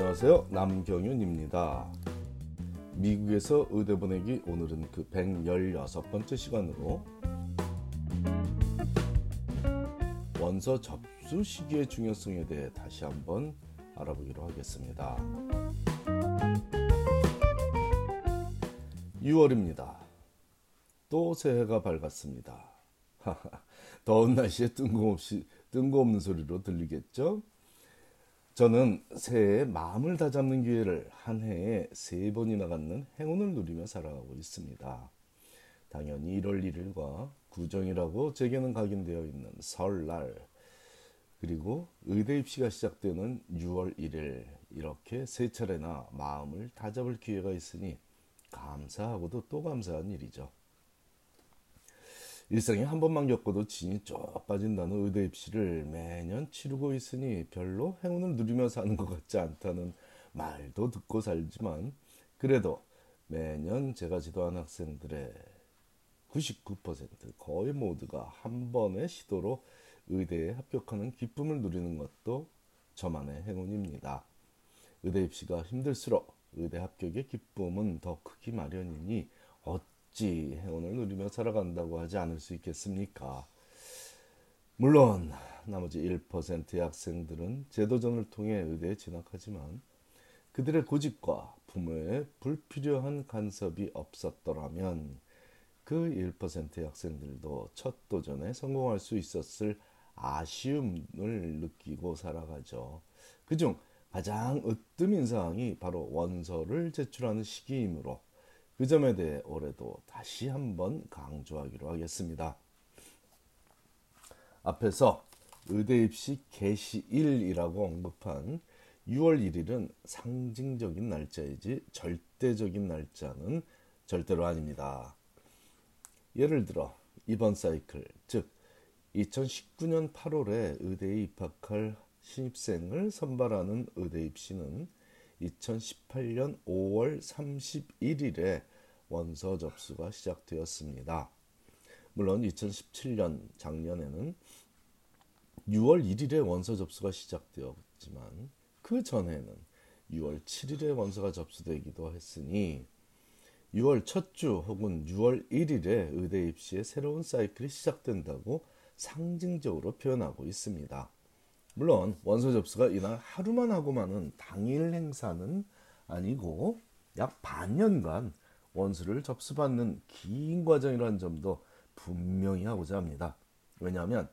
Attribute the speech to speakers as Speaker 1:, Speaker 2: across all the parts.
Speaker 1: 안녕하세요. 남경윤입니다. 미국에서 의대 보내기 오늘은 그 116번째 시간으로 원서 접수 시기의 중요성에 대해 다시 한번 알아보기로 하겠습니다. 6월입니다. 또 새해가 밝았습니다. 더운 날씨에 뜬금없이 뜬금없는 소리로 들리겠죠? 저는 새해에 마음을 다잡는 기회를 한 해에 세 번이나 갖는 행운을 누리며 살아가고 있습니다. 당연히 1월 1일과 구정이라고 제게는 각인되어 있는 설날 그리고 의대 입시가 시작되는 6월 1일 이렇게 세 차례나 마음을 다잡을 기회가 있으니 감사하고도 또 감사한 일이죠. 일생에 한 번만 겪어도 진이 쭉 빠진다는 의대 입시를 매년 치르고 있으니 별로 행운을 누리며 사는 것 같지 않다는 말도 듣고 살지만 그래도 매년 제가 지도한 학생들의 99% 거의 모두가 한 번의 시도로 의대에 합격하는 기쁨을 누리는 것도 저만의 행운입니다. 의대 입시가 힘들수록 의대 합격의 기쁨은 더 크기 마련이니 어찌 행운을 누리며 살아간다고 하지 않을 수 있겠습니까? 물론 나머지 1%의 학생들은 제도전을 통해 의대에 진학하지만 그들의 고집과 부모의 불필요한 간섭이 없었더라면 그 1%의 학생들도 첫 도전에 성공할 수 있었을 아쉬움을 느끼고 살아가죠. 그중 가장 으뜸인 사항이 바로 원서를 제출하는 시기이므로 그 점에 대해 올해도 다시 한번 강조하기로 하겠습니다. 앞에서 의대 입시 개시일이라고 언급한 6월 1일은 상징적인 날짜이지 절대적인 날짜는 절대로 아닙니다. 예를 들어 이번 사이클 즉 2019년 8월에 의대에 입학할 신입생을 선발하는 의대 입시는 2018년 5월 31일에 원서 접수가 시작되었습니다. 물론 2017년 작년에는 6월 1일에 원서 접수가 시작되었지만 그 전에는 6월 7일에 원서가 접수되기도 했으니 6월 첫 주 혹은 6월 1일에 의대 입시의 새로운 사이클이 시작된다고 상징적으로 표현하고 있습니다. 물론 원서 접수가 이날 하루만 하고만은 당일 행사는 아니고 약 반년간 원서를 접수받는 긴 과정이라는 점도 분명히 하고자 합니다. 왜냐하면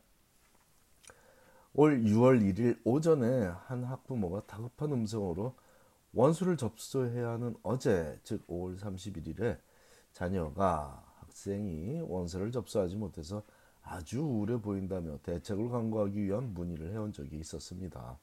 Speaker 1: 올 6월 1일 오전에 한 학부모가 다급한 음성으로 원서를 접수해야 하는 어제 즉 5월 31일에 자녀가 학생이 원서를 접수하지 못해서 아주 우울해 보인다며 대책을 강구하기 위한 문의를 해온 적이 있었습니다.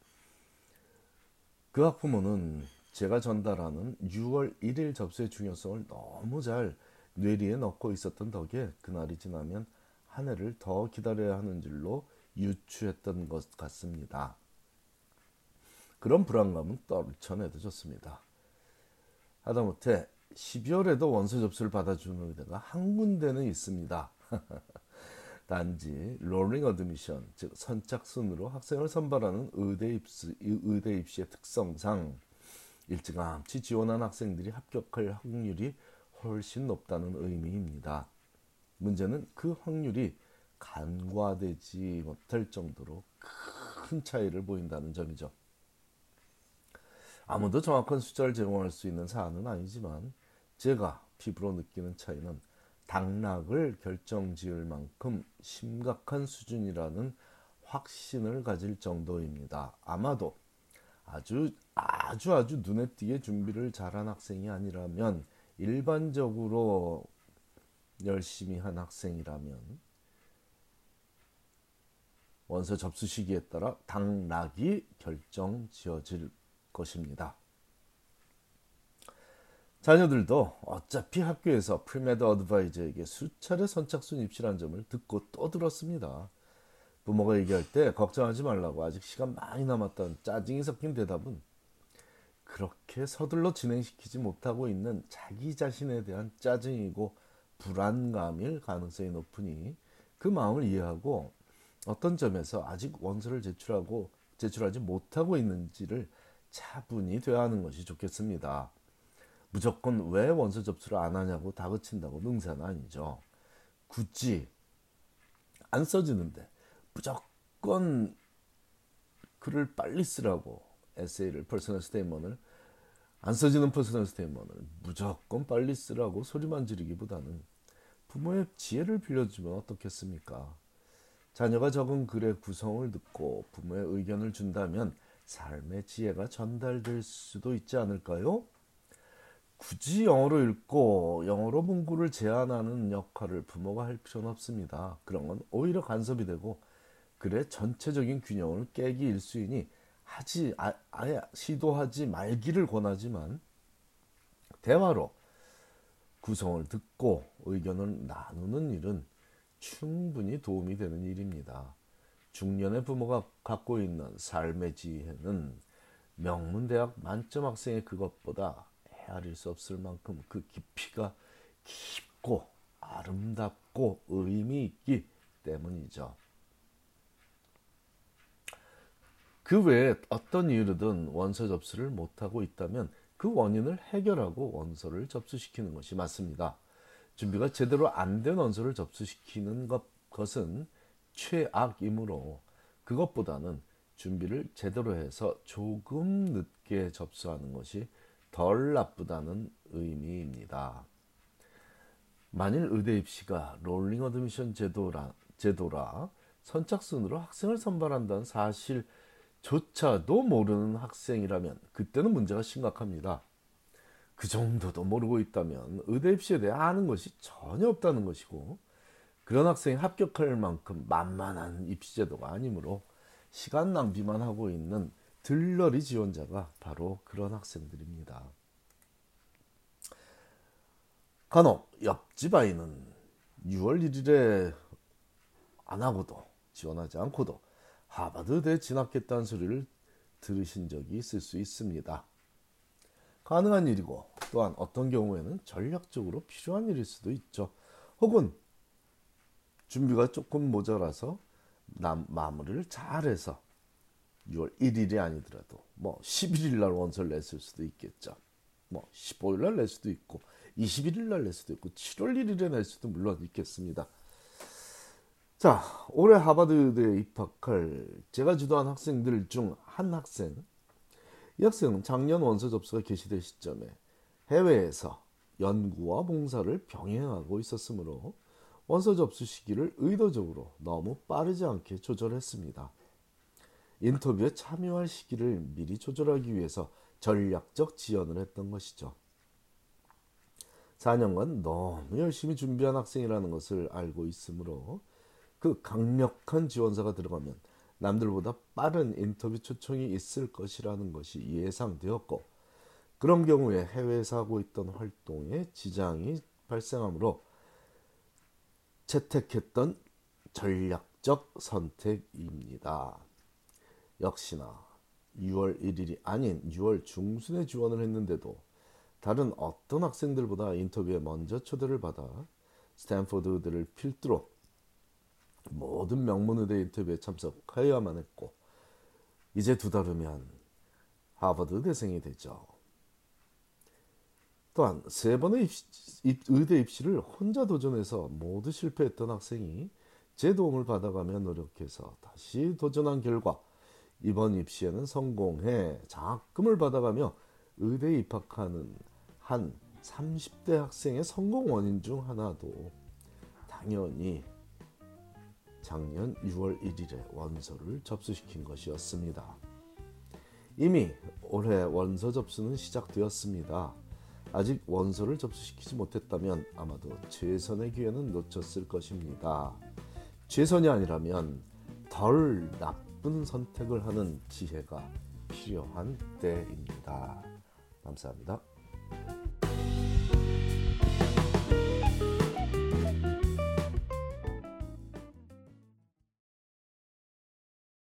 Speaker 1: 그 학부모는 제가 전달하는 6월 1일 접수의 중요성을 너무 잘 뇌리에 넣고 있었던 덕에 그날이 지나면 한 해를 더 기다려야 하는 줄로 유추했던 것 같습니다. 그런 불안감은 떨쳐내도 좋습니다. 하다못해 12월에도 원서 접수를 받아주는 의대가 한 군데는 있습니다. 단지 rolling admission, 즉 선착순으로 학생을 선발하는 의대 입시, 의대 입시의 특성상 일찌감치 지원한 학생들이 합격할 확률이 훨씬 높다는 의미입니다. 문제는 그 확률이 간과되지 못할 정도로 큰 차이를 보인다는 점이죠. 아무도 정확한 숫자를 제공할 수 있는 사안은 아니지만 제가 피부로 느끼는 차이는 당락을 결정지을 만큼 심각한 수준이라는 확신을 가질 정도입니다. 아마도 아주 아주 아주 눈에 띄게 준비를 잘한 학생이 아니라면 일반적으로 열심히 한 학생이라면 원서 접수 시기에 따라 당락이 결정 지어질 것입니다. 자녀들도 어차피 학교에서 pre-med advisor에게 수차례 선착순 입시란 점을 듣고 또 들었습니다. 부모가 얘기할 때 걱정하지 말라고 아직 시간 많이 남았다는 짜증이 섞인 대답은 그렇게 서둘러 진행시키지 못하고 있는 자기 자신에 대한 짜증이고 불안감일 가능성이 높으니 그 마음을 이해하고 어떤 점에서 아직 원서를 제출하고 제출하지 못하고 있는지를 차분히 대하는 것이 좋겠습니다. 무조건 왜 원서 접수를 안 하냐고 다그친다고 능사는 아니죠. 굳이 안 써지는데 무조건 글을 빨리 쓰라고 에세이를 personal statement을 안 써지는 personal statement을 무조건 빨리 쓰라고 소리만 지르기보다는 부모의 지혜를 빌려주면 어떻겠습니까? 자녀가 적은 글의 구성을 듣고 부모의 의견을 준다면 삶의 지혜가 전달될 수도 있지 않을까요? 굳이 영어로 읽고 영어로 문구를 제안하는 역할을 부모가 할 필요는 없습니다. 그런 건 오히려 간섭이 되고 글의 전체적인 균형을 깨기 일수이니 하지 아, 아예 시도하지 말기를 권하지만 대화로 구성을 듣고 의견을 나누는 일은 충분히 도움이 되는 일입니다. 중년의 부모가 갖고 있는 삶의 지혜는 명문대학 만점 학생의 그것보다 헤아릴 수 없을 만큼 그 깊이가 깊고 아름답고 의미 있기 때문이죠. 그 외에 어떤 이유로든 원서 접수를 못하고 있다면 그 원인을 해결하고 원서를 접수시키는 것이 맞습니다. 준비가 제대로 안 된 원서를 접수시키는 것, 것은 최악이므로 그것보다는 준비를 제대로 해서 조금 늦게 접수하는 것이 덜 나쁘다는 의미입니다. 만일 의대 입시가 rolling admission 제도라, 제도라 선착순으로 학생을 선발한다는 사실조차도 모르는 학생이라면 그때는 문제가 심각합니다. 그 정도도 모르고 있다면 의대 입시에 대해 아는 것이 전혀 없다는 것이고 그런 학생이 합격할 만큼 만만한 입시 제도가 아니므로 시간 낭비만 하고 있는 들러리 지원자가 바로 그런 학생들입니다. 간혹 옆집 아이는 6월 1일에 안 하고도 지원하지 않고도 하버드대 진학했다는 소리를 들으신 적이 있을 수 있습니다. 가능한 일이고 또한 어떤 경우에는 전략적으로 필요한 일일 수도 있죠. 혹은 준비가 조금 모자라서 남, 마무리를 잘해서 6월 1일이 아니더라도 뭐 11일 날 원서를 냈을 수도 있겠죠. 뭐 15일 날 낼 수도 있고 21일 날 낼 수도 있고 7월 1일에 낼 수도 물론 있겠습니다. 자, 올해 하버드대에 입학할 제가 주도한 학생들 중 한 학생. 이 학생은 작년 원서 접수가 개시될 시점에 해외에서 연구와 봉사를 병행하고 있었으므로 원서 접수 시기를 의도적으로 너무 빠르지 않게 조절했습니다. 인터뷰에 참여할 시기를 미리 조절하기 위해서 전략적 지연을 했던 것이죠. 4년간 너무 열심히 준비한 학생이라는 것을 알고 있으므로 그 강력한 지원사가 들어가면 남들보다 빠른 인터뷰 초청이 있을 것이라는 것이 예상되었고 그런 경우에 해외에서 하고 있던 활동에 지장이 발생하므로 채택했던 전략적 선택입니다. 역시나 6월 1일이 아닌 6월 중순에 지원을 했는데도 다른 어떤 학생들보다 인터뷰에 먼저 초대를 받아 스탠포드 의대를 필두로 모든 명문 의대 인터뷰에 참석하여야만 했고 이제 두 달 후면 하버드 의대생이 되죠. 또한 세 번의 입시, 의대 입시를 혼자 도전해서 모두 실패했던 학생이 제 도움을 받아가며 노력해서 다시 도전한 결과 이번 입시에는 성공해 장학금을 받아가며 의대에 입학하는 한 30대 학생의 성공 원인 중 하나도 당연히 작년 6월 1일에 원서를 접수시킨 것이었습니다. 이미 올해 원서 접수는 시작되었습니다. 아직 원서를 접수시키지 못했다면 아마도 최선의 기회는 놓쳤을 것입니다. 최선이 아니라면 덜 나쁜 선택을 하는 지혜가 필요한 때입니다. 감사합니다.